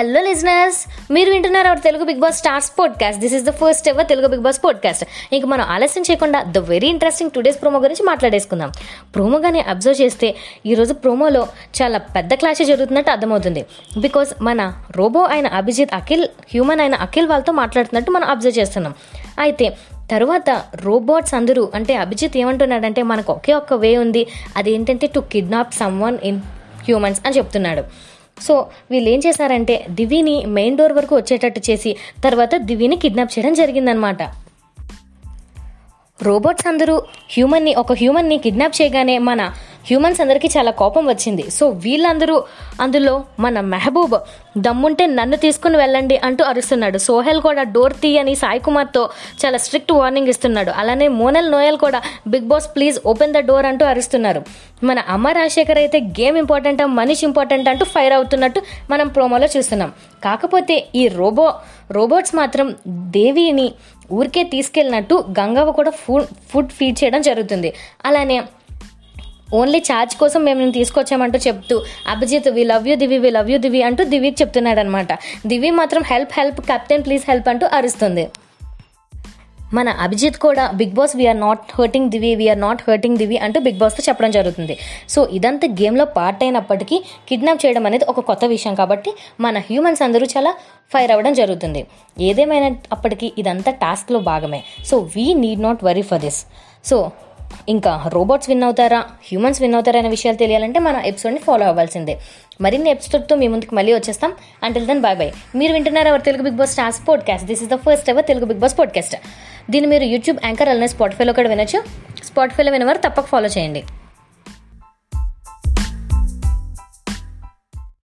Hello listeners మీరు వింటున్నారు our Telugu Bigg Boss stars podcast this is the first ever Telugu Bigg Boss podcast ఇంక మనం ఆలస్యం చేయకుండా the very interesting today's promo గురించి మాట్లాడేసుకుందాం. ప్రోమోగానే అబ్జర్వ్ చేస్తే ఈరోజు ప్రోమోలో చాలా పెద్ద క్లాష్ జరుగుతున్నట్టు అర్థమవుతుంది. బికాస్ మన రోబో అయిన అభిజిత్ అఖిల్ హ్యూమన్ అయిన అఖిల్ వాళ్ళతో మాట్లాడుతున్నట్టు మనం అబ్జర్వ్ చేస్తున్నాం. అయితే తర్వాత రోబోట్స్ అందరూ అంటే అభిజిత్ ఏమంటున్నాడంటే మనకు ఒకే ఒక్క వే ఉంది. అదేంటంటే to kidnap someone in humans అని చెప్తున్నాడు. సో వీళ్ళు ఏం చేశారంటే దివిని మెయిన్ డోర్ వరకు వచ్చేటట్టు చేసి తర్వాత దివిని కిడ్నాప్ చేయడం జరిగిందనమాట రోబోట్స్ అందరూ హ్యూమన్ని ఒక హ్యూమన్ని కిడ్నాప్ చేయగానే మన హ్యూమన్స్ అందరికీ చాలా కోపం వచ్చింది. సో వీళ్ళందరూ అందులో మన మెహబూబ్ దమ్ముంటే నన్ను తీసుకుని వెళ్ళండి అంటూ అరుస్తున్నాడు. సోహెల్ కూడా డోర్ తీయని సాయి కుమార్తో చాలా స్ట్రిక్ట్ వార్నింగ్ ఇస్తున్నాడు. అలానే మోనల్ నోయల్ కూడా Bigg Boss please open the door అంటూ అరుస్తున్నారు. మన అమ్మ రాజశేఖర్ అయితే గేమ్ ఇంపార్టెంట్ మనిషి ఇంపార్టెంట్ అంటూ ఫైర్ అవుతున్నట్టు మనం ప్రోమోలో చూస్తున్నాం. కాకపోతే ఈ రోబో రోబోట్స్ మాత్రం దేవిని ఊరికే తీసుకెళ్ళినట్టు గంగవ్వ కూడా ఫుడ్ ఫుడ్ ఫీడ్ చేయడం జరుగుతుంది. అలానే ఓన్లీ ఛార్జ్ కోసం మేము నేను తీసుకొచ్చామంటూ చెప్తూ Abhijeet we love you Divi we love you Divi అంటూ దివికి చెప్తున్నాడు అనమాట దివి మాత్రం help help captain please help అంటూ అరుస్తుంది. మన అభిజిత్ కూడా Bigg Boss we are not hurting Divi we are not hurting Divi అంటూ బిగ్ బాస్తో చెప్పడం జరుగుతుంది. సో ఇదంతా గేమ్లో పార్ట్ అయినప్పటికీ కిడ్నాప్ చేయడం అనేది ఒక కొత్త విషయం కాబట్టి మన హ్యూమన్స్ అందరూ చాలా ఫైర్ అవ్వడం జరుగుతుంది. ఏదేమైనా అప్పటికి ఇదంతా టాస్క్లో భాగమే. So we need not worry for this so ఇంకా రోబోట్స్ విన్ అవుతారా? హ్యూమన్స్ విన్ అవుతారా అనే విషయాలు తెలియాలంటే మన ఎపిసోడ్ని ఫాలో అవ్వాల్సిందే. మరిన్ని ఎపిసోడ్తో మీ ముందుకు మళ్ళీ వచ్చేస్తాం. అంటిల్ దెన్ బాయ్ బాయ్ మీరు వింటున్నారు our Telugu Bigg Boss stars podcast. This is the first ever Telugu Bigg Boss podcast. దీన్ని మీరు యూట్యూబ్ యాంకర్ అలానే స్పాటిఫైలో కూడా వినొచ్చు. స్పాటిఫైలో వినవారు తప్పక ఫాలో చేయండి.